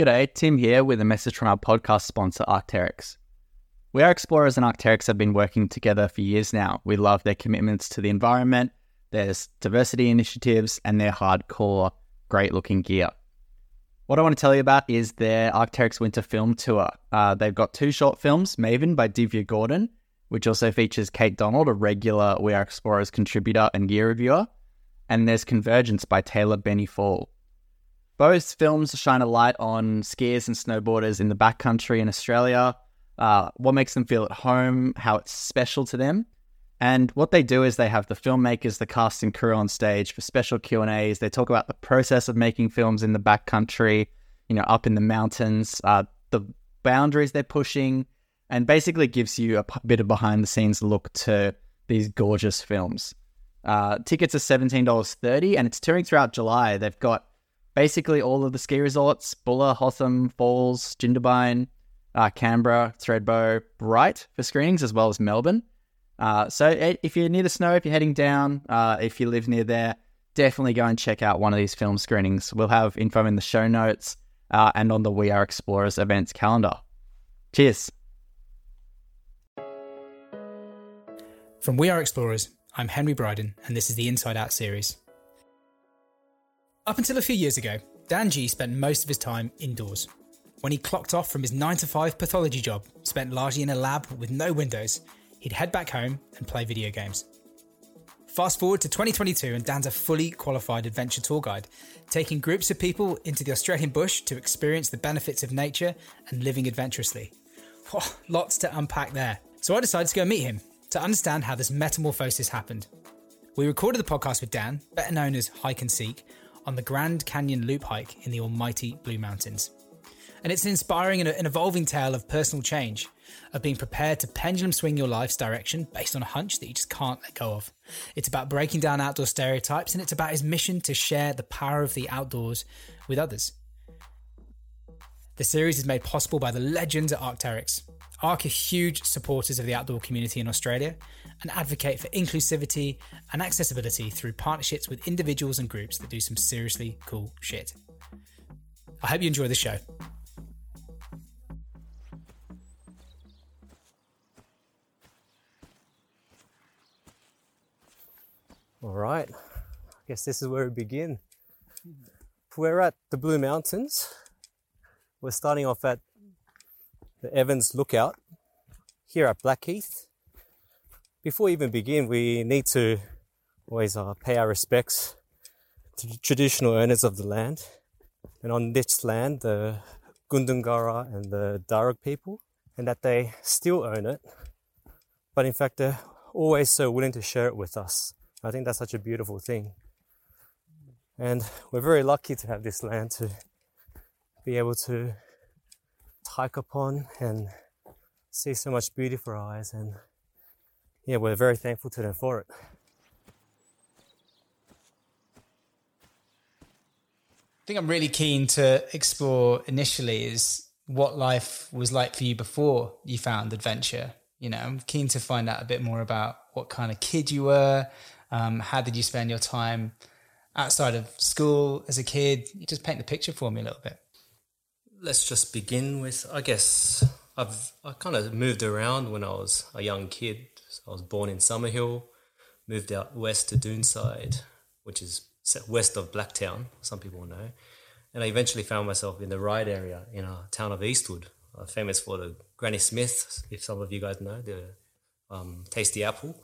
G'day, Tim here with a message from our podcast sponsor, Arc'teryx. We Are Explorers and Arc'teryx have been working together for years now. We love their commitments to the environment, their diversity initiatives, and their hardcore, great looking gear. What I want to tell you about is their Arc'teryx Winter Film Tour. Uh, they've got two short films Maven by Divya Gordon, which also features Kate Donald, a regular We Are Explorers contributor and gear reviewer, and there's Convergence by Taylor Benny Fall. Both films shine a light on skiers and snowboarders in the backcountry in Australia, uh, what makes them feel at home, how it's special to them. And what they do is they have the filmmakers, the cast and crew on stage for special Q and A's. They talk about the process of making films in the backcountry, you know, up in the mountains, uh, the boundaries they're pushing, and basically gives you a bit of behind the scenes look to these gorgeous films. Uh, tickets are seventeen dollars thirty, and it's touring throughout July. They've got basically all of the ski resorts Buller, Hotham, Falls, Jindabyne, uh, Canberra, Thredbo, Bright for screenings, as well as Melbourne. Uh, so if you're near the snow, if you're heading down, uh, if you live near there, definitely go and check out one of these film screenings. We'll have info in the show notes uh, and on the We Are Explorers events calendar. Cheers. From We Are Explorers, I'm Henry Bryden, and this is the Inside Out series. Up until a few years ago, Dan G spent most of his time indoors. When he clocked off from his 9 to 5 pathology job, spent largely in a lab with no windows, he'd head back home and play video games. Fast forward to 2022, and Dan's a fully qualified adventure tour guide, taking groups of people into the Australian bush to experience the benefits of nature and living adventurously. Oh, lots to unpack there. So I decided to go meet him to understand how this metamorphosis happened. We recorded the podcast with Dan, better known as Hike and Seek, on the Grand Canyon Loop hike in the almighty Blue Mountains. And it's an inspiring and an evolving tale of personal change, of being prepared to pendulum swing your life's direction based on a hunch that you just can't let go of. It's about breaking down outdoor stereotypes, and it's about his mission to share the power of the outdoors with others. The series is made possible by the legends at Arc'teryx. Arc are huge supporters of the outdoor community in Australia and advocate for inclusivity and accessibility through partnerships with individuals and groups that do some seriously cool shit. I hope you enjoy the show. All right, I guess this is where we begin. We're at the Blue Mountains. We're starting off at the Evans Lookout here at Blackheath. Before we even begin, we need to always uh, pay our respects to the traditional owners of the land. And on this land, the Gundungurra and the Darug people, and that they still own it. But in fact, they're always so willing to share it with us. I think that's such a beautiful thing. And we're very lucky to have this land to be able to hike upon and see so much beauty for our eyes. And yeah, we're very thankful to them for it. I think I'm really keen to explore initially is what life was like for you before you found adventure. You know, I'm keen to find out a bit more about what kind of kid you were, um, how did you spend your time outside of school as a kid? Just paint the picture for me a little bit. Let's just begin with, I guess, I've I kind of moved around when I was a young kid. So I was born in Summerhill, moved out west to Doonside, which is west of Blacktown, some people know. And I eventually found myself in the right area in a town of Eastwood, uh, famous for the Granny Smith, if some of you guys know, the um, tasty apple.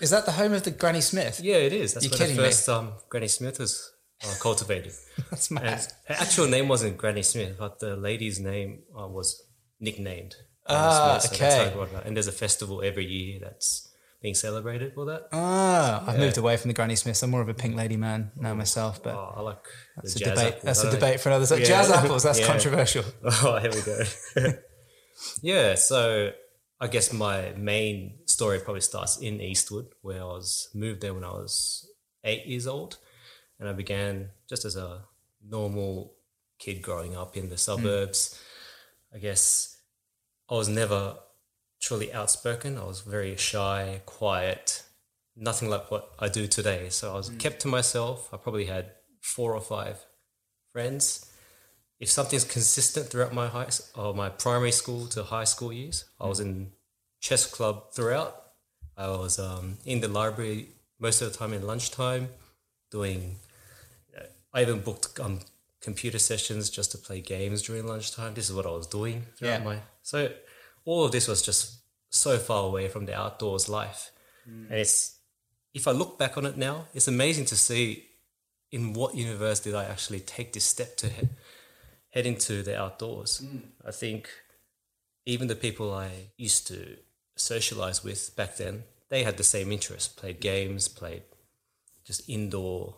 Is that the home of the Granny Smith? Yeah, it is. That's You're where kidding the first um, Granny Smith was uh, cultivated. That's mad. And her actual name wasn't Granny Smith, but the lady's name uh, was nicknamed. Ah, Smith, so okay. it got about. And there's a festival every year that's being celebrated for that. Ah, I've moved away from the Granny Smiths. I'm more of a pink lady man now myself, but Oh, I like that's a debate. apples. That's a debate for another. So Yeah. Jazz apples. That's Yeah. controversial. Oh, here we go. yeah, so I guess my main story probably starts in Eastwood, where I was moved there when I was eight years old, and I began just as a normal kid growing up in the suburbs. I guess I was never truly outspoken. I was very shy, quiet, nothing like what I do today. So I was kept to myself. I probably had four or five friends if something's consistent throughout my high or my primary school to high school years, I was in chess club throughout. I was um, in the library most of the time in lunchtime, doing. I even booked um, computer sessions just to play games during lunchtime. This is what I was doing throughout Yeah. my. So all of this was just so far away from the outdoors life, mm. and it's. If I look back on it now, it's amazing to see in what universe did I actually take this step to head, head into the outdoors. Mm. I think even the people I used to socialize with back then, they had the same interests, played games, played just indoor.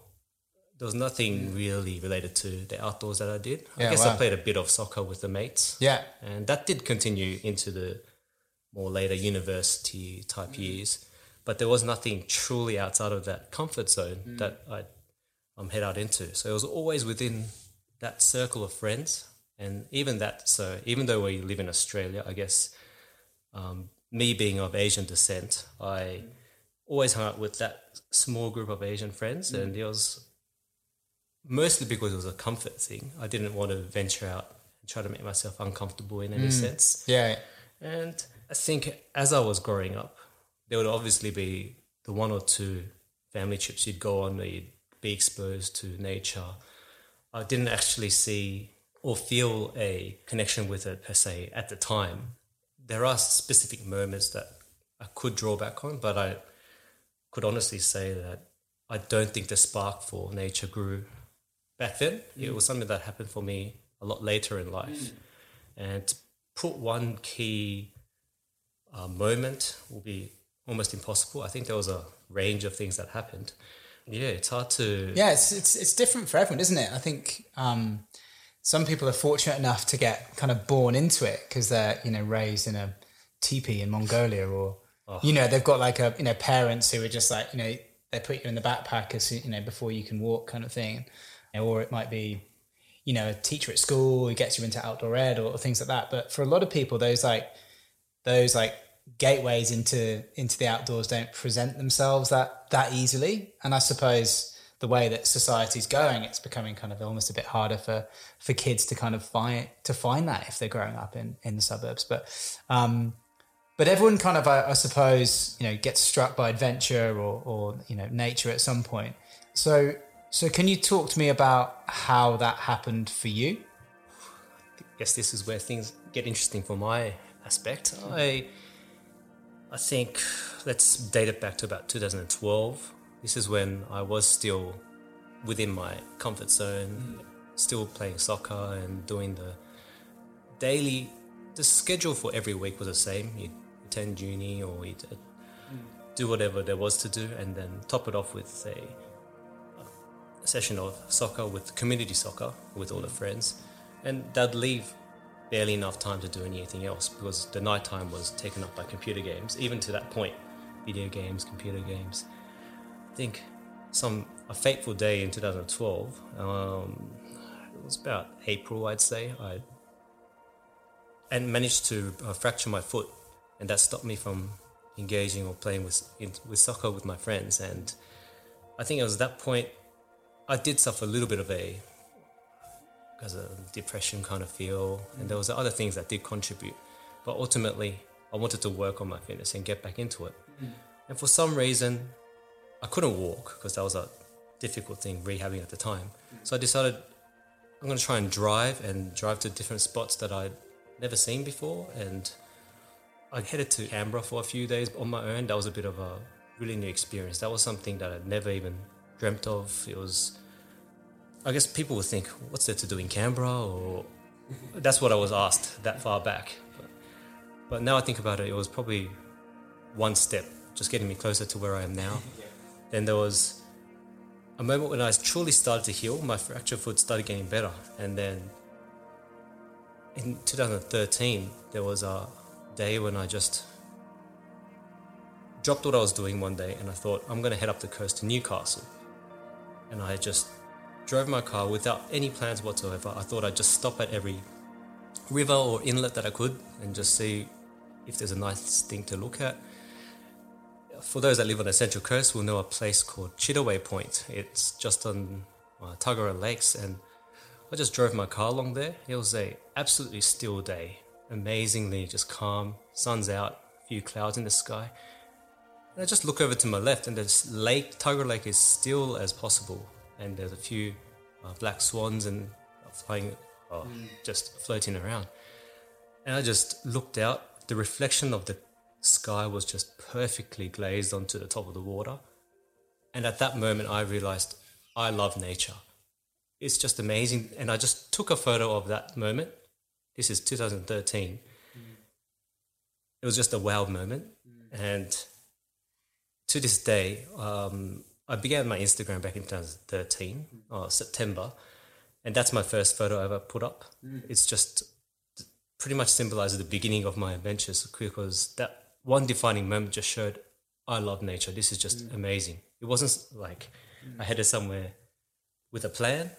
There was nothing really related to the outdoors that I did. I Yeah, guess I played a bit of soccer with the mates. Yeah. And that did continue into the more later university type years. But there was nothing truly outside of that comfort zone that I um, head out into. So it was always within that circle of friends. And even that, so even though we live in Australia, I guess um, me being of Asian descent, I always hung out with that small group of Asian friends. And it was mostly because it was a comfort thing. I didn't want to venture out and try to make myself uncomfortable in any mm. sense. Yeah. And I think as I was growing up, there would obviously be the one or two family trips you'd go on where you'd be exposed to nature. I didn't actually see or feel a connection with it per se at the time. There are specific moments that I could draw back on, but I could honestly say that I don't think the spark for nature grew back then. It was something that happened for me a lot later in life. And to put one key uh, moment will be almost impossible. I think there was a range of things that happened. Yeah, it's hard to. Yeah, it's it's it's different for everyone, isn't it? I think um, some people are fortunate enough to get kind of born into it because they're you know raised in a teepee in Mongolia, or you know they've got like a you know parents who are just like you know they put you in the backpack as you know before you can walk kind of thing, or it might be you know a teacher at school who gets you into outdoor ed or, things like that. But for a lot of people, those like those like gateways into into the outdoors don't present themselves that that easily. And i suppose the way that society's going it's becoming kind of almost a bit harder for for kids to kind of find to find that if they're growing up in in the suburbs. But um but everyone kind of I, I suppose you know gets struck by adventure or or you know nature at some point. So so can you talk to me about how that happened for you I guess this is where things get interesting for my aspect. I I think let's date it back to about 2012. This is when I was still within my comfort zone, still playing soccer and doing the daily. The schedule for every week was the same. You attend uni or you uh, do whatever there was to do, and then top it off with a session of soccer with community soccer with all the friends, and they'd leave barely enough time to do anything else because the night time was taken up by computer games. Even to that point, video games, computer games. I think some a fateful day in 2012. Um, it was about April, I'd say. I and managed to uh, fracture my foot, and that stopped me from engaging or playing with in, with soccer with my friends. And I think it was that point I did suffer a little bit of a as a depression kind of feel, and there was other things that did contribute. But ultimately, I wanted to work on my fitness and get back into it. Mm. And for some reason, I couldn't walk because that was a difficult thing rehabbing at the time. Mm. So I decided I'm going to try and drive and drive to different spots that I'd never seen before. And I headed to Canberra for a few days on my own. That was a bit of a really new experience. That was something that I'd never even dreamt of. It was I guess people would think, what's there to do in Canberra? Or that's what I was asked that far back. But, but now I think about it, it was probably one step, just getting me closer to where I am now. Then there was a moment when I truly started to heal. My fractured foot started getting better, and then in 2013 there was a day when I just dropped what I was doing one day, and I thought I'm going to head up the coast to Newcastle, and I just drove my car without any plans whatsoever. I thought I'd just stop at every river or inlet that I could and just see if there's a nice thing to look at. For those that live on the Central Coast, will know a place called Chittaway Point. It's just on uh, Lakes, and I just drove my car along there. It was a absolutely still day, amazingly just calm. Sun's out, few clouds in the sky. And I just look over to my left, and this lake, Tuggerah Lake, is still as possible. And there's a few uh, black swans and flying, uh, just floating around. And I just looked out. The reflection of the sky was just perfectly glazed onto the top of the water. And at that moment, I realized I love nature it's just amazing. And I just took a photo of that moment. This is 2013. Mm. It was just a wow moment. Mm. And to this day, um, I began my Instagram back in 2013, mm. uh, September. And that's my first photo I ever put up. Mm. It's just pretty much symbolizes the beginning of my adventures because that one defining moment just showed I love nature. This is just mm. amazing. It wasn't like I headed somewhere with a plan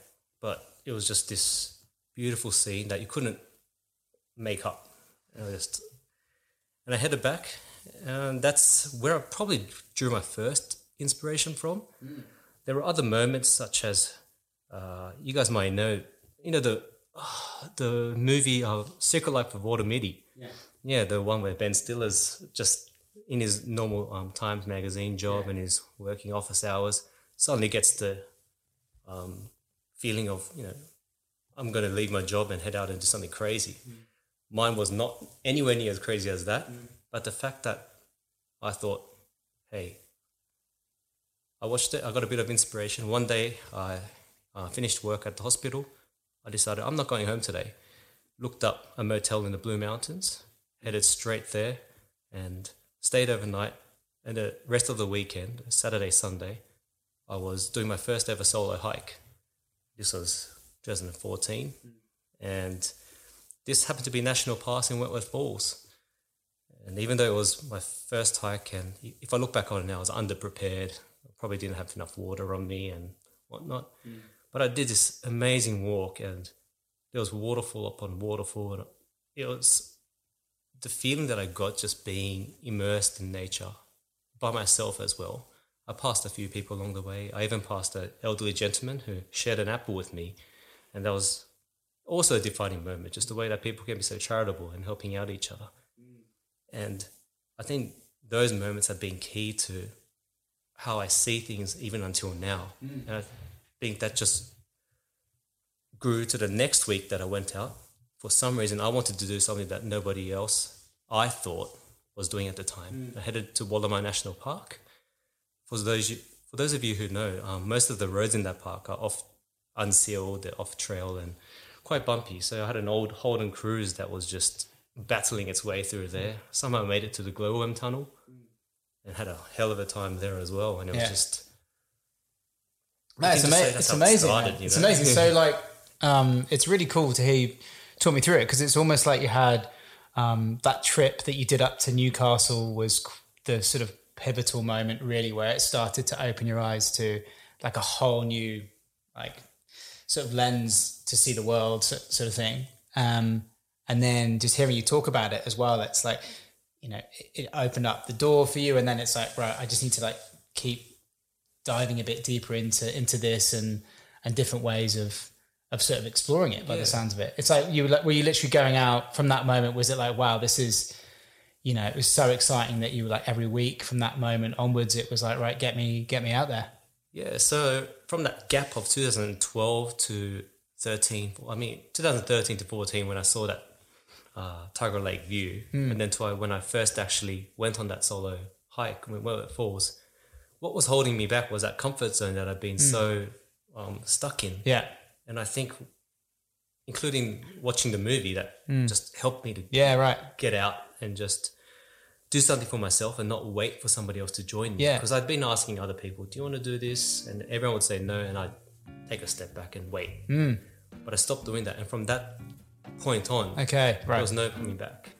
but it was just this beautiful scene that you couldn't make up. And I just and I headed back, and that's where I probably drew my first inspiration from. Mm. There were other moments such as uh, you guys might know, you know the uh, the movie of Secret Life of Walter Mitty. Yeah. yeah, the one where Ben Stiller's just in his normal um, Times Magazine job yeah. and his working office hours suddenly gets the um, feeling of you know I'm going to leave my job and head out and do something crazy. Mm. Mine was not anywhere near as crazy as that, mm. But the fact that I thought, hey, I watched it. I got a bit of inspiration. One day, I uh, finished work at the hospital. I decided I'm not going home today. Looked up a motel in the Blue Mountains, headed straight there, and stayed overnight. And the rest of the weekend, Saturday, Sunday, I was doing my first ever solo hike this was 2014, mm. and this happened to be National Pass in Wentworth Falls. And even though it was my first hike, and if I look back on it now, I was underprepared. I probably didn't have enough water on me and whatnot. Mm. But I did this amazing walk, and there was waterfall upon waterfall, and it was the feeling that I got just being immersed in nature by myself as well. I passed a few people along the way. I even passed an elderly gentleman who shared an apple with me. And that was also a defining moment, just the way that people can be so charitable and helping out each other. And I think those moments have been key to how I see things even until now. Mm. And I think that just grew to the next week that I went out. For some reason, I wanted to do something that nobody else I thought was doing at the time. Mm. I headed to Wollemi National Park for those you, for those of you who know, um, most of the roads in that park are off unsealed, they're off trail and quite bumpy. So I had an old Holden Cruze that was just battling its way through there. Somehow made it to the Glowworm Tunnel and had a hell of a time there as well. And it was just. No, it's, ama- it's amazing. Started, you know? It's amazing. so, like, um, it's really cool to hear you talk me through it because it's almost like you had um, that trip that you did up to Newcastle was the sort of pivotal moment really where it started to open your eyes to like a whole new like sort of lens to see the world sort of thing um, and then just hearing you talk about it as well it's like you know it, it opened up the door for you and then it's like right i just need to like keep diving a bit deeper into into this and and different ways of of sort of exploring it by yeah. the sounds of it it's like you were you literally going out from that moment was it like wow this is you know, it was so exciting that you were like every week from that moment onwards, it was like, right, get me, get me out there. Yeah. So from that gap of 2012 to 13, I mean, 2013 to 14, when I saw that uh, Tuggerah Lake view, mm. and then to when I first actually went on that solo hike Wentworth Falls, what was holding me back was that comfort zone that I've been mm. so um, stuck in. Yeah. And I think, including watching the movie, that mm. just helped me to yeah, right. get out and just do something for myself and not wait for somebody else to join me. Yeah. Because I'd been asking other people, do you want to do this? And everyone would say no, and I'd take a step back and wait. Mm. But I stopped doing that. And from that point on, okay, right. there was no coming back.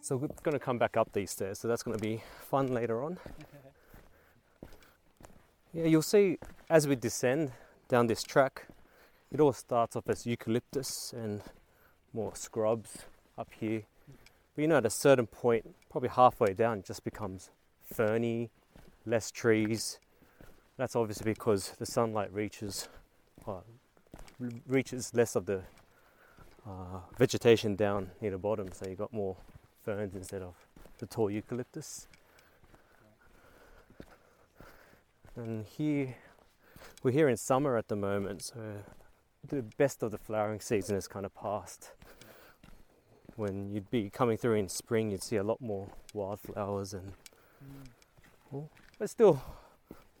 So we're going to come back up these stairs, so that's going to be fun later on. Yeah, you'll see as we descend down this track, it all starts off as eucalyptus and more scrubs up here. But you know, at a certain point, probably halfway down, it just becomes ferny, less trees, That's obviously because the sunlight reaches uh, reaches less of the uh, vegetation down near the bottom, so you've got more ferns instead of the tall eucalyptus. And here, we're here in summer at the moment, so the best of the flowering season is kind of past. When you'd be coming through in spring, you'd see a lot more wildflowers and well, but still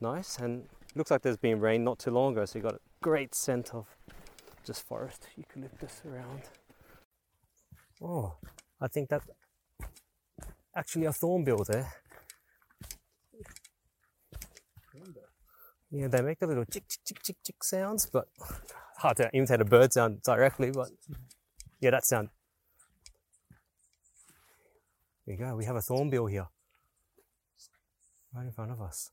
nice. And looks like there's been rain not too long ago, so you got a great scent of just forest eucalyptus around. Oh, I think that actually a thornbill there. Yeah, they make the little chick chick chick chick chick sounds, but hard to imitate a bird sound directly. But yeah, that sound. There you go. We have a thornbill here, right in front of us.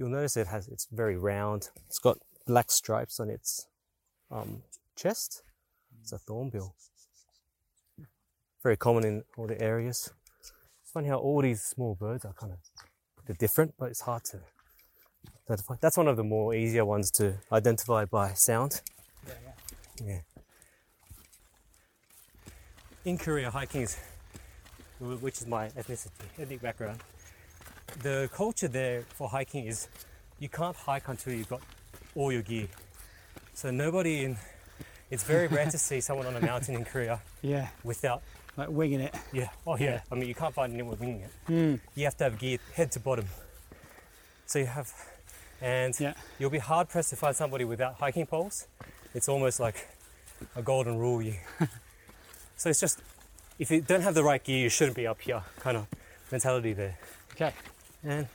You'll notice it has it's very round. It's got black stripes on its um, chest. It's a thornbill. Very common in all the areas. It's funny how all these small birds are kind of they're different, but it's hard to identify. That's one of the more easier ones to identify by sound. Yeah, yeah. Yeah. In Korea, hiking is, which is my ethnicity, ethnic background. The culture there for hiking is you can't hike until you've got all your gear. So nobody in, it's very rare to see someone on a mountain in Korea Yeah, without, like winging it. yeah, oh yeah. I mean, you can't find anyone winging it. Mm. You have to have gear head to bottom. So you have, and Yeah. you'll be hard pressed to find somebody without hiking poles. It's almost like a golden rule. You, so it's just, if you don't have the right gear, you shouldn't be up here. Kind of mentality there. Okay. And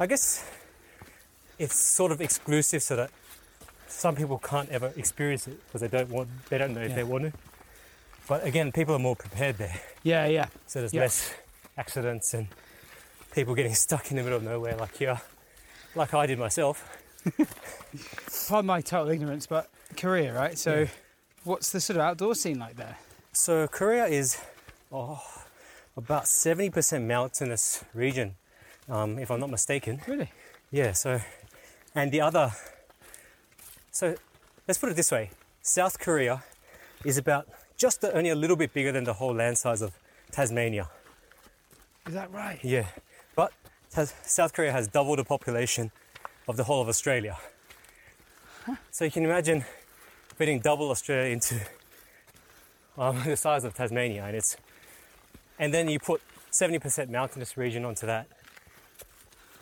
I guess it's sort of exclusive so that some people can't ever experience it because they don't want, they don't know if Yeah. they want to. But again, people are more prepared there. Yeah, yeah. So there's Yeah. less accidents and people getting stuck in the middle of nowhere like here, like I did myself. Pardon my total ignorance, but Korea, right? So, Yeah. what's the sort of outdoor scene like there? So Korea is oh, about 70% mountainous region, um, if I'm not mistaken. Really? Yeah, so, and the other, so let's put it this way South Korea is about just only a little bit bigger than the whole land size of Tasmania. Is that right? Yeah, but Tas- South Korea has double the population of the whole of Australia. Huh. So you can imagine fitting double Australia into um, the size of Tasmania, and it's and then you put 70% mountainous region onto that.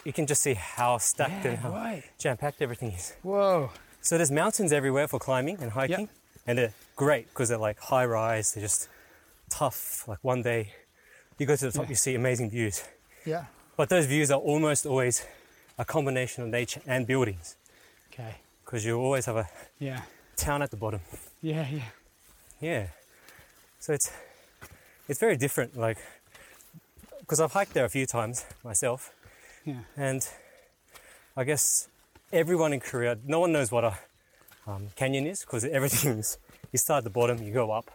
You can just see how stacked and how right. jam-packed everything is. Whoa. So there's mountains everywhere for climbing and hiking, and they're great because they're like high rise. They're just tough. Like one day, you go to the top, Yeah. you see amazing views. Yeah. But those views are almost always a combination of nature and buildings Okay. because you always have a Yeah. town at the bottom. Yeah, yeah. Yeah. So it's it's very different. Like because I've hiked there a few times myself, Yeah. and I guess everyone in Korea, no one knows what a um, canyon is because everything's you start at the bottom, you go up.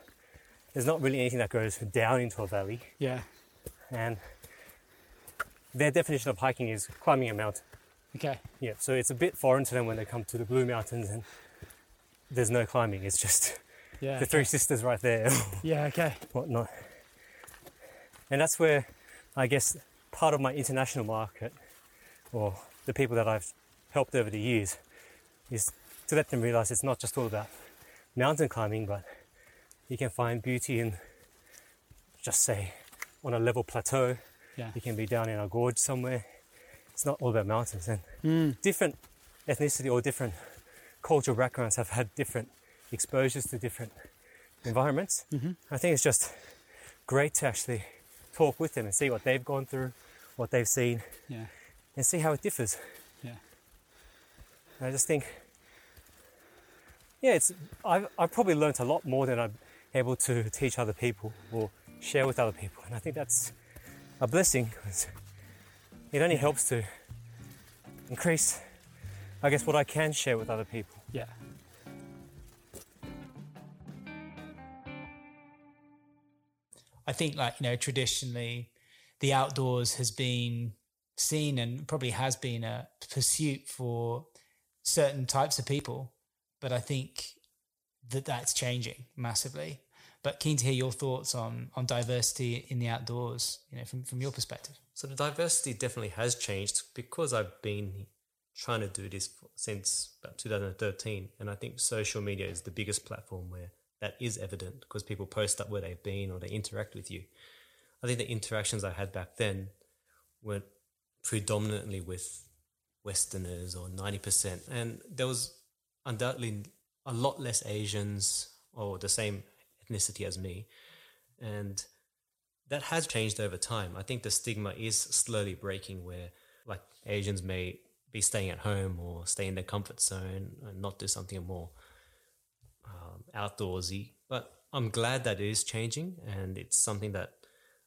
There's not really anything that goes down into a valley, Yeah. and their definition of hiking is climbing a mountain. Okay. Yeah, so it's a bit foreign to them when they come to the Blue Mountains and there's no climbing. It's just Yeah. the Three Sisters right there, Yeah, okay. whatnot. And that's where I guess part of my international market, or the people that I've helped over the years, is to let them realize it's not just all about mountain climbing, but you can find beauty in just say on a level plateau. Yeah. You can be down in a gorge somewhere. It's not all about mountains. And Mm. different ethnicity or different cultural backgrounds have had different exposures to different environments. Mm-hmm. I think it's just great to actually talk with them and see what they've gone through, what they've seen, Yeah. and see how it differs. Yeah. I just think, yeah, it's I've, I've probably learnt a lot more than I'm able to teach other people or share with other people, and I think that's a blessing because it only helps to increase, I guess, what I can share with other people. Yeah. I think, like, you know, traditionally the outdoors has been seen and probably has been a pursuit for certain types of people. But I think that that's changing massively. But keen to hear your thoughts on on diversity in the outdoors, you know, from from your perspective. So the diversity definitely has changed because I've been trying to do this since about 2013, and I think social media is the biggest platform where that is evident because people post up where they've been or they interact with you. I think the interactions I had back then were predominantly with Westerners or 90%. And there was undoubtedly a lot less Asians or the same ethnicity as me. And that has changed over time. I think the stigma is slowly breaking where like Asians may be staying at home or stay in their comfort zone and not do something more um, outdoorsy. But I'm glad that it is changing and it's something that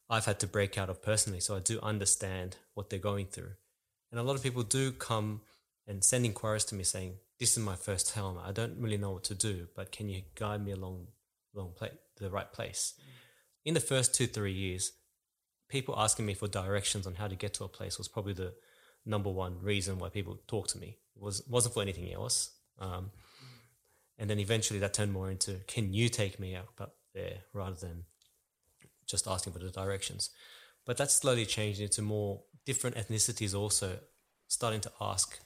I've had to break out of personally. So I do understand what they're going through. And a lot of people do come and send inquiries to me saying, This is my first helmet. I don't really know what to do, but can you guide me along, along play, the right place? In the first two, three years, people asking me for directions on how to get to a place was probably the number one reason why people talk to me. It was, wasn't for anything else. Um, and then eventually that turned more into, Can you take me up there rather than just asking for the directions. But that's slowly changing into more different ethnicities also starting to ask,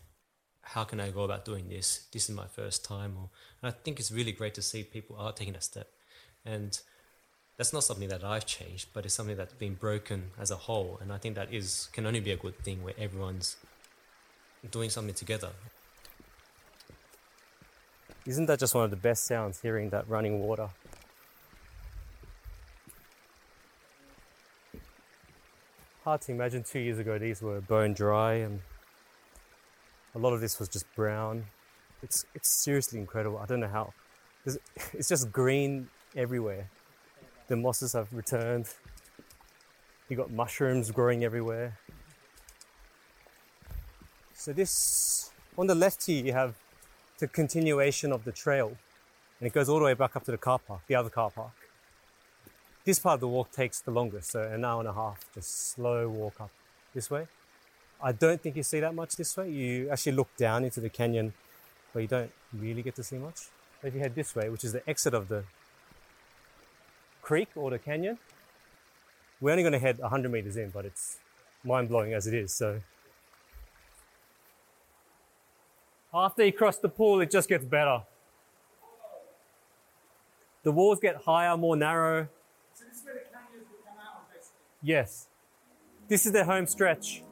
how can I go about doing this? This is my first time. Or, and I think it's really great to see people are taking a step. And that's not something that I've changed, but it's something that's been broken as a whole. And I think that is can only be a good thing where everyone's doing something together. Isn't that just one of the best sounds, hearing that running water? Hard to imagine two years ago these were bone dry and a lot of this was just brown. It's, it's seriously incredible. I don't know how. It's just green everywhere. The mosses have returned. You got mushrooms growing everywhere. So this, on the left here, you have the continuation of the trail, and it goes all the way back up to the car park, the other car park. This part of the walk takes the longest, so an hour and a half, just slow walk up this way. I don't think you see that much this way. You actually look down into the canyon but you don't really get to see much. If you head this way, which is the exit of the creek or the canyon, we're only going to head 100 meters in, but it's mind blowing as it is. So after you cross the pool, it just gets better. The walls get higher, more narrow, Yes. This is their home stretch.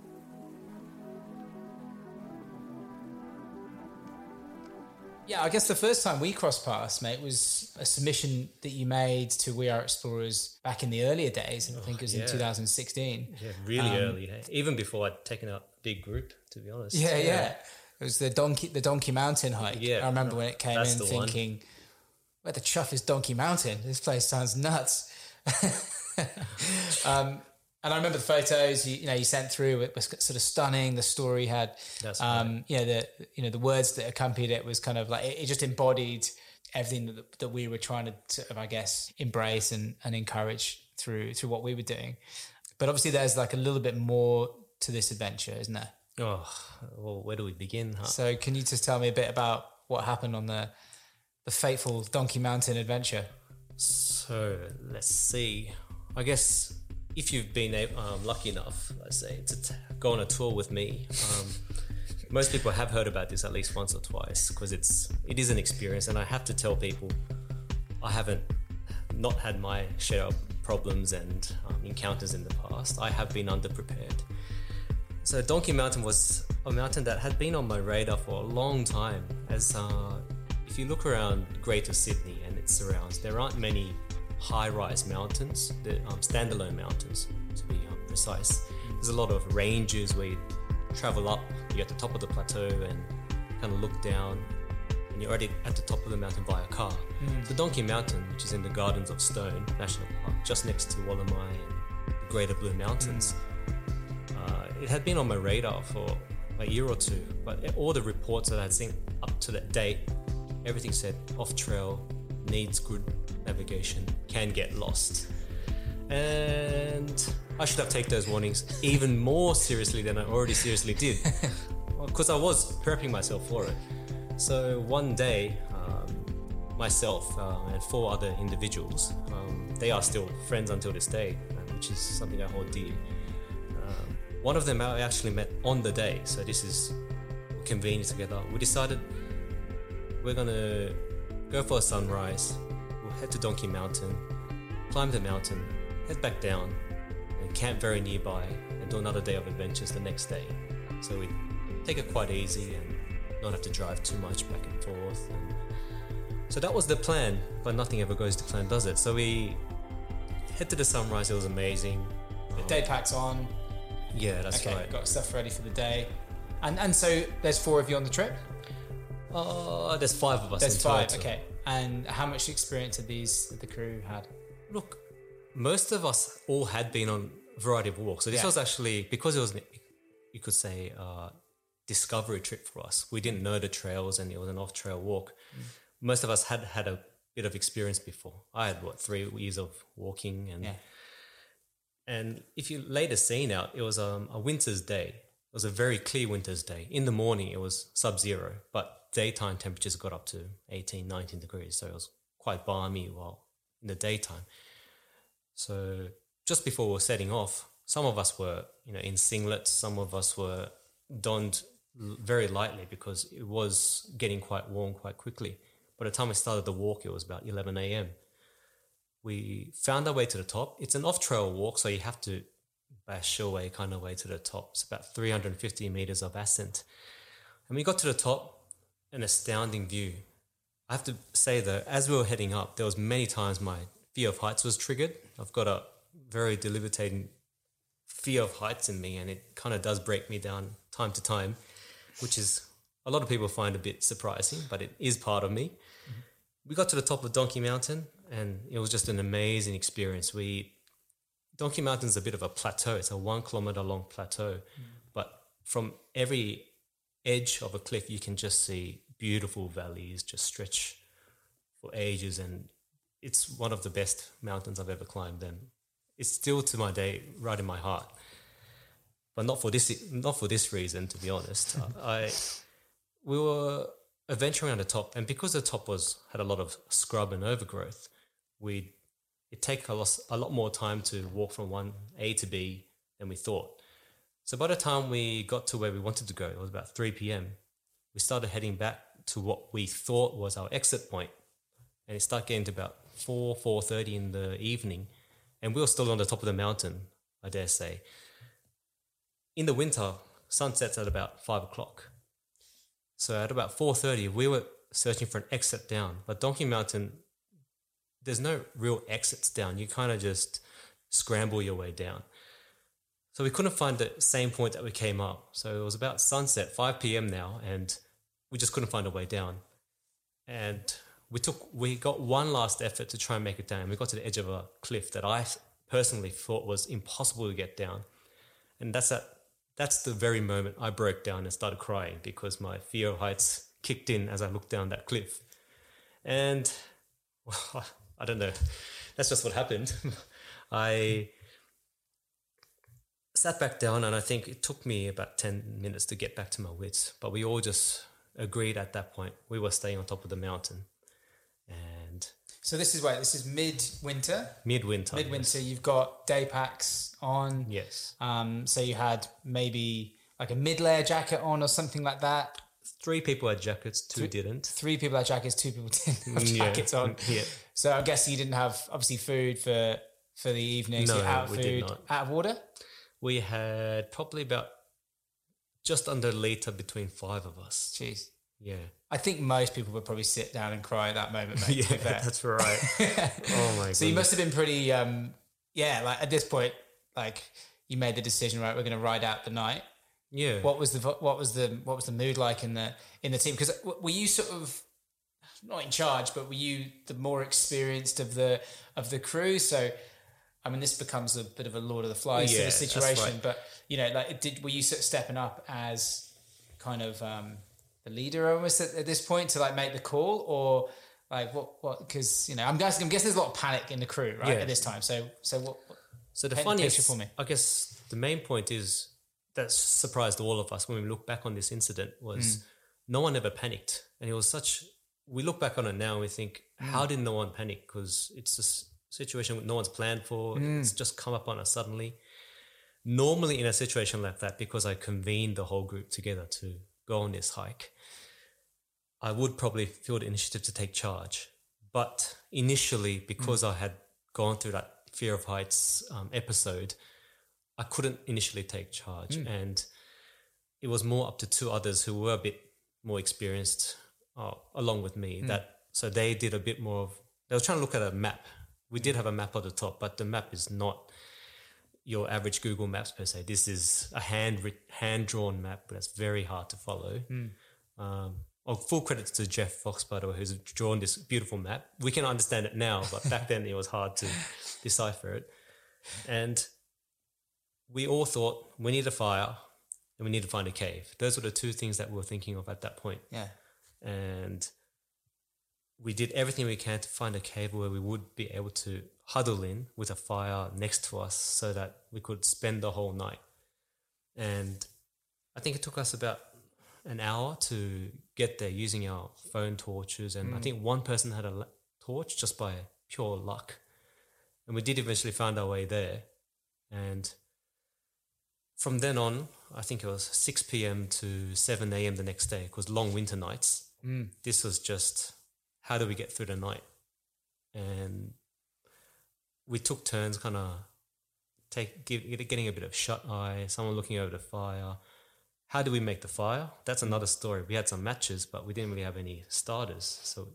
Yeah, I guess the first time we crossed paths, mate, was a submission that you made to We Are Explorers back in the earlier days, and I think it was yeah. in 2016. Yeah, really um, early, even before I'd taken a big group, to be honest. Yeah, yeah. yeah. It was the Donkey the Donkey Mountain hike. Yeah, I remember no, when it came in thinking, one. where the chuff is Donkey Mountain? This place sounds nuts. um, and I remember the photos you, you, know you sent through. It was sort of stunning. The story had, That's um, you know, the you know the words that accompanied it was kind of like it, it just embodied everything that, that we were trying to sort of, I guess, embrace and, and encourage through through what we were doing. But obviously, there's like a little bit more to this adventure, isn't there? Oh, well, where do we begin? Huh? So, can you just tell me a bit about what happened on the the fateful Donkey Mountain adventure? So let's see. I guess if you've been um, lucky enough, let's say, to t- go on a tour with me, um, most people have heard about this at least once or twice because it's it is an experience, and I have to tell people I haven't not had my share of problems and um, encounters in the past. I have been underprepared. So Donkey Mountain was a mountain that had been on my radar for a long time. As uh, if you look around Greater Sydney and its surrounds, there aren't many high-rise mountains, the um, standalone mountains to be um, precise. There's a lot of ranges where you travel up, you're at the top of the plateau and kind of look down, and you're already at the top of the mountain via car. Mm. So Donkey Mountain, which is in the Gardens of Stone National Park, just next to Wollemi and the Greater Blue Mountains, mm. uh, it had been on my radar for a year or two, but all the reports that I'd seen up to that date, everything said off trail, needs good navigation can get lost. And I should have taken those warnings even more seriously than I already seriously did, because I was prepping myself for it. So one day, um, myself uh, and four other individuals, um, they are still friends until this day, which is something I hold dear. Um, one of them I actually met on the day, so this is convenient together. We decided we're gonna go for a sunrise. We'll head to Donkey Mountain, climb the mountain, head back down, and camp very nearby, and do another day of adventures the next day. So we take it quite easy and not have to drive too much back and forth. And so that was the plan, but nothing ever goes to plan, does it? So we head to the sunrise. It was amazing. The day packs on. Yeah, that's okay, right. got stuff ready for the day. And and so there's four of you on the trip. Uh, there's five of us. There's in five. total. Okay. And how much experience have these the crew had? Look, most of us all had been on a variety of walks. So this Yeah. was actually because it was, an- you could say, uh, discovery trip for us. We didn't know the trails, and it was an off-trail walk. Mm. Most of us had had a bit of experience before. I had what three years of walking, and Yeah. and if you lay the scene out, it was um, a winter's day. It was a very clear winter's day. In the morning, it was sub-zero, but daytime temperatures got up to 18, 19 degrees. So it was quite balmy while in the daytime. So just before we were setting off, some of us were, you know, in singlets. Some of us were donned very lightly because it was getting quite warm quite quickly. By the time we started the walk, it was about 11 a.m. We found our way to the top. It's an off-trail walk, so you have to bash your way kind of way to the top. It's about 350 meters of ascent. And we got to the top, an astounding view. I have to say though, as we were heading up, there was many times my fear of heights was triggered. I've got a very debilitating fear of heights in me, and it kind of does break me down time to time, which is a lot of people find a bit surprising, but it is part of me. Mm-hmm. We got to the top of Donkey Mountain, and it was just an amazing experience. We Donkey Mountain's a bit of a plateau. It's a one kilometer long plateau, mm. but from every edge of a cliff, you can just see beautiful valleys just stretch for ages, and it's one of the best mountains I've ever climbed. And it's still to my day right in my heart, but not for this not for this reason. To be honest, I we were adventuring on the top, and because the top was had a lot of scrub and overgrowth, we it take a lot, a lot more time to walk from one A to B than we thought. So by the time we got to where we wanted to go, it was about 3 p.m. We started heading back to what we thought was our exit point, and it started getting to about 4, 4.30 in the evening, and we were still on the top of the mountain, I dare say. In the winter, sun sets at about 5 o'clock. So at about 4.30, we were searching for an exit down, but Donkey Mountain there's no real exits down. You kind of just scramble your way down. So we couldn't find the same point that we came up. So it was about sunset, 5 p.m. now, and we just couldn't find a way down. And we took, we got one last effort to try and make it down. We got to the edge of a cliff that I personally thought was impossible to get down. And that's that. That's the very moment I broke down and started crying because my fear of heights kicked in as I looked down that cliff. And well, I don't know. That's just what happened. I sat back down, and I think it took me about 10 minutes to get back to my wits. But we all just agreed at that point we were staying on top of the mountain. And So this is where this is midwinter. midwinter. Midwinter, you've got day packs on. Yes. Um, so you had maybe like a mid-layer jacket on or something like that. Three people had jackets, two didn't. Three people had jackets, two people didn't have Yeah. jackets on. Yeah. So I guess you didn't have obviously food for for the evening. so No, you're out of we food, did not. out of water. We had probably about just under a litre between five of us. Jeez. Yeah. I think most people would probably sit down and cry at that moment. Mate, yeah, to be fair. that's right. oh my god. So you must have been pretty, um, yeah. Like at this point, like you made the decision, right? We're going to ride out the night. Yeah. What was the what was the what was the mood like in the in the team? Because were you sort of not in charge, but were you the more experienced of the of the crew? So, I mean, this becomes a bit of a Lord of the Flies Yeah, sort of situation. right. But you know, like, did were you sort of stepping up as kind of um, the leader almost at, at this point to like make the call, or like what what? Because you know, I'm guessing I'm guessing there's a lot of panic in the crew right Yeah. at this time. So so what? So the funniest, for me. I guess, the main point is that surprised all of us when we look back on this incident was Hmm. no one ever panicked, and it was such. We look back on it now and we think, Hmm. how did no one panic? Because it's s- situation no one's planned for. Hmm. It's just come up on us suddenly. Normally, in a situation like that, because I convened the whole group together to go on this hike, I would probably feel the initiative to take charge. But initially, because I had gone through that fear of heights um, episode, I couldn't initially take charge. And it was more up to two others who were a bit more experienced uh, along with me. That So they did a bit more of, they were trying to look at a map. We did have a map at the top, but the map is not your average Google Maps per se. This is a hand hand drawn map but that's very hard to follow. Um, oh, full credit to Jeff Fox, by the way, who's drawn this beautiful map. We can understand it now, but back then it was hard to decipher it. And we all thought we need a fire and we need to find a cave. Those were the two things that we were thinking of at that point. Yeah. And we did everything we can to find a cave where we would be able to huddle in with a fire next to us so that we could spend the whole night. And I think it took us about an hour to get there using our phone torches. And I mm. think one person had a torch just by pure luck. And we did eventually find our way there. And from then on, I think it was 6 p.m. to 7 a.m. the next day, because long winter nights. Mm. This was just how do we get through the night? And we took turns kind of take give, getting a bit of shut eye, someone looking over the fire. How do we make the fire? That's another story. We had some matches, but we didn't really have any starters. So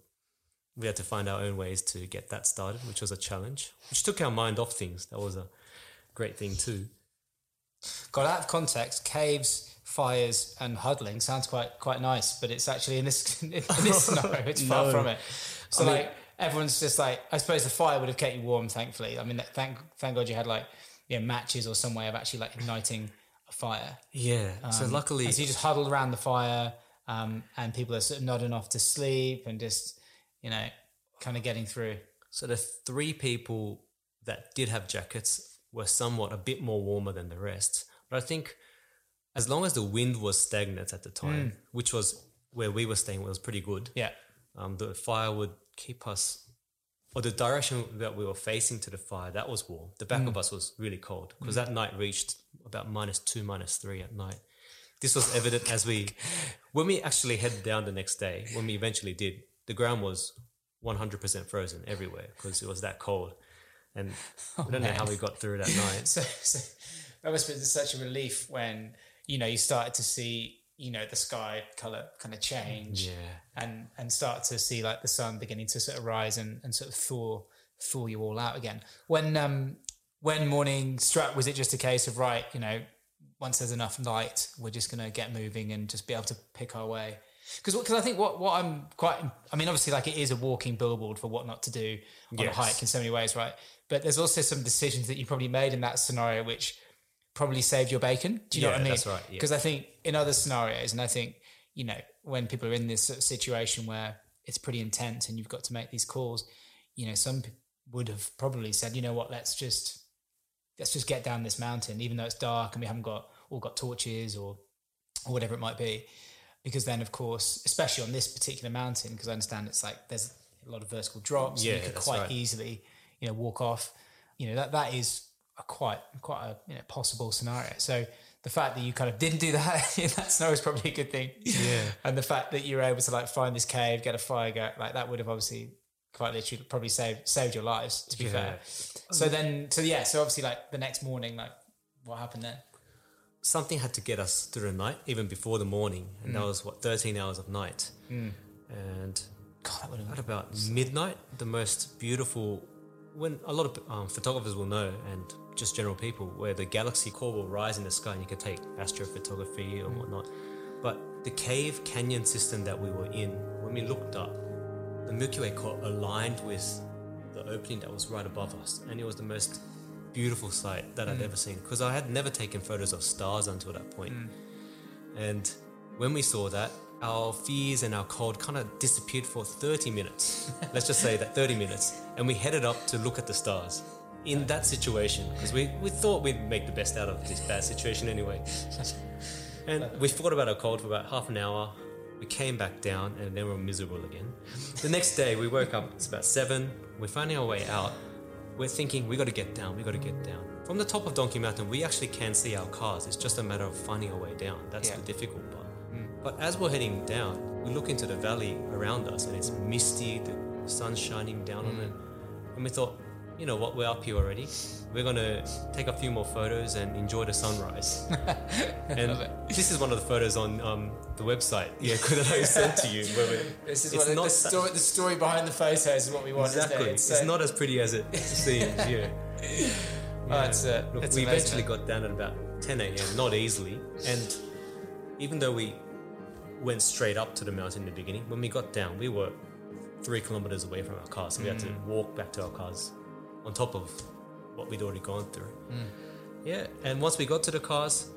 we had to find our own ways to get that started, which was a challenge, which took our mind off things. That was a great thing too. Got out of context, caves, fires, and huddling sounds quite quite nice, but it's actually in this in this scenario, it's far from it. So I mean- like everyone's just like, I suppose the fire would have kept you warm. Thankfully, I mean, thank thank God you had like yeah matches or some way of actually like igniting a fire. Yeah. so Um, luckily, so you just huddled around the fire, um, and people are sort of nodding off to sleep and just you know kind of getting through. So the three people that did have jackets were somewhat a bit more warmer than the rest. But I think as long as the wind was stagnant at the mm. time, which was where we were staying was pretty good, Yeah, um, the fire would keep us, or the direction that we were facing to the fire, that was warm. The back mm. of us was really cold because mm. that night reached about minus two, minus three at night. This was evident as we, when we actually headed down the next day, when we eventually did, the ground was 100% frozen everywhere because it was that cold. And I don't know oh, how we got through that night. so, so that must have been such a relief when you know you started to see you know the sky color kind of change Yeah. and and start to see like the sun beginning to sort of rise and, and sort of thaw thaw you all out again when um when morning struck was it just a case of right you know once there's enough light we're just going to get moving and just be able to pick our way because because I think what, what I'm quite I mean obviously like it is a walking billboard for what not to do on Yes. a hike in so many ways right but there's also some decisions that you probably made in that scenario which probably saved your bacon. Do you know what I mean? that's right, yeah. because I think in other scenarios and I think you know when people are in this sort of situation where it's pretty intense and you've got to make these calls you know some would have probably said you know what? Let's just let's just get down this mountain even though it's dark and we haven't got all got torches or or whatever it might be. Because then of course especially on this particular mountain because i understand it's like there's a lot of vertical drops Yeah, you could quite right. easily you know walk off. You know that that is a quite quite a you know, possible scenario so the fact that you kind of didn't do that in that snow is probably a good thing Yeah. and the fact that you were able to like find this cave get a fire go like that would have obviously quite literally probably saved saved your lives to be Yeah. fair so um, then so yeah so obviously like the next morning like what happened then something had to get us through the night, even before the morning, and that mm. was what thirteen hours of night. Mm. And god that would have at about midnight, the most beautiful. When a lot of um, photographers will know, and just general people, where the galaxy core will rise in the sky, and you can take astrophotography or hmm. whatnot. But the cave canyon system that we were in, when we looked up, the Milky Way core aligned with the opening that was right above us, and it was the most beautiful sight that I'd hmm. ever seen because I had never taken photos of stars until that point. Hmm. And when we saw that, our fears and our cold kind of disappeared for 30 minutes. Let's just say that 30 minutes. And we headed up to look at the stars. In that situation, because we, we thought we'd make the best out of this bad situation anyway. And we thought about our cold for about half an hour. We came back down and then we were miserable again. The next day we woke up, it's about seven. We're finding our way out. We're thinking, we got to get down, we got to get down. From the top of Donkey Mountain, we actually can see our cars. It's just a matter of finding our way down. That's Yeah. the difficult part. Hmm. But as we're heading down, we look into the valley around us and it's misty, the sun's shining down on hmm. it. And we thought, you know what, we're up here already. We're going to take a few more photos and enjoy the sunrise. and this is one of the photos on um, the website yeah, that I sent to you. This is it's what the, not the, sa- story, the story behind the photos is what we want. Exactly. Isn't? It's, uh, not as pretty as it seems, yeah. Oh, it's, uh, Look, it's we amazing. eventually got down at about 10 a.m., not easily. And even though we went straight up to the mountain in the beginning, when we got down, we were three kilometers away from our cars. So we had to walk back to our cars on top of what we'd already gone through. Mm. Yeah. And once we got to the cars,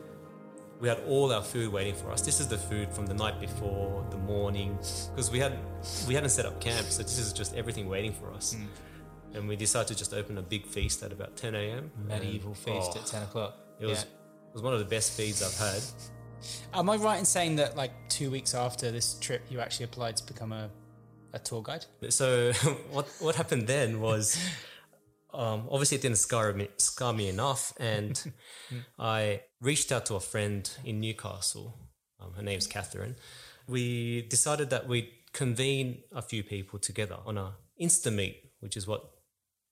we had all our food waiting for us. This is the food from the night before, the morning, because we had we hadn't set up camp, so this is just everything waiting for us. Mm. And we decided to just open a big feast at about 10 a.m. medieval feast oh, at 10 o'clock. It was Yeah. it was one of the best feeds I've had. Am I right in saying that like two weeks after this trip, you actually applied to become a, a tour guide? So what what happened then was, um, obviously it didn't scar me scar me enough, and I reached out to a friend in Newcastle. Um, her name's Catherine. We decided that we'd convene a few people together on a Insta meet, which is what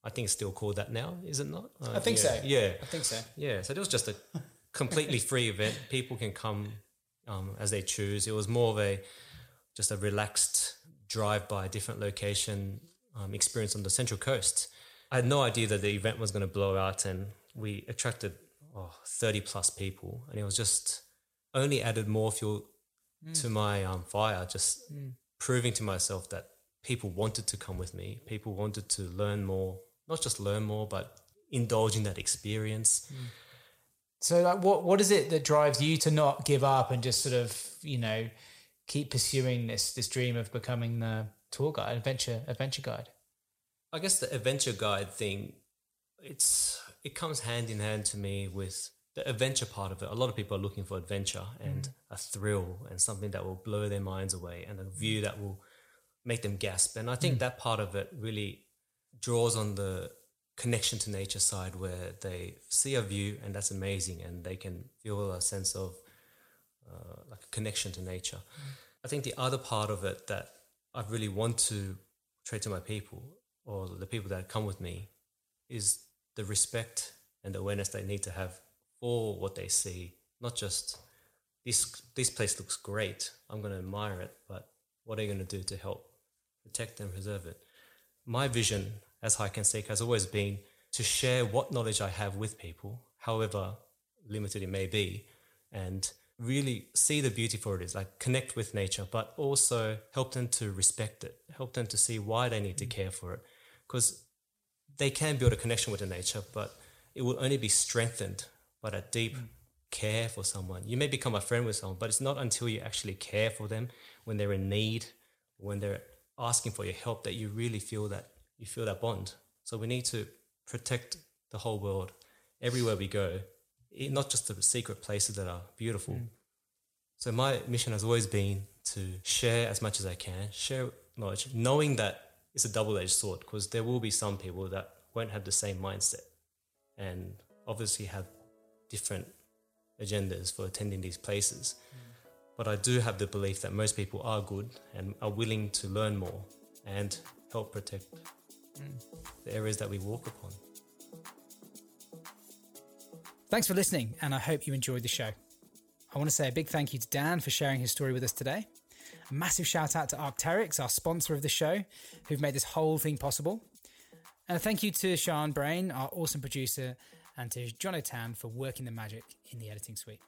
I think it's still called that now, is it not? Uh, I think yeah. so. Yeah, I think so. Yeah, so it was just a completely free event. People can come um, as they choose. It was more of a just a relaxed drive by a different location um, experience on the Central Coast. I had no idea that the event was going to blow out, and we attracted oh, 30 plus people, and it was just only added more fuel hmm. to my um, fire, just hmm. proving to myself that people wanted to come with me. People wanted to learn more, not just learn more, but indulge in that experience. Hmm. So, like, what what is it that drives you to not give up and just sort of, you know, keep pursuing this this dream of becoming the tour guide, adventure adventure guide? I guess the adventure guide thing, it's it comes hand in hand to me with the adventure part of it. A lot of people are looking for adventure and mm. a thrill and something that will blow their minds away and a mm. view that will make them gasp. And I think mm. that part of it really draws on the connection to nature side where they see a view and that's amazing and they can feel a sense of uh, like a connection to nature. I think the other part of it that I really want to portray to my people or the people that come with me is the respect and awareness they need to have for what they see. Not just this this place looks great. I'm going to admire it, but what are you going to do to help protect and preserve it? My vision as Hike and Seek has always been to share what knowledge I have with people, however limited it may be, and really see the beauty for it is like connect with nature, but also help them to respect it, help them to see why they need to care for it. Because they can build a connection with the nature, but it will only be strengthened by that deep mm. care for someone. You may become a friend with someone, but it's not until you actually care for them when they're in need, when they're asking for your help, that you really feel that you feel that bond. So we need to protect the whole world everywhere we go, not just the secret places that are beautiful. Mm. So my mission has always been to share as much as I can, share knowledge, knowing that it's a double-edged sword because there will be some people that won't have the same mindset and obviously have different agendas for attending these places. Mm. But I do have the belief that most people are good and are willing to learn more and help protect mm. the areas that we walk upon. Thanks for listening, and I hope you enjoyed the show. I want to say a big thank you to Dan for sharing his story with us today. Massive shout out to Arc'teryx, our sponsor of the show, who've made this whole thing possible. And a thank you to Sean Brain, our awesome producer, and to John O'Tan for working the magic in the editing suite.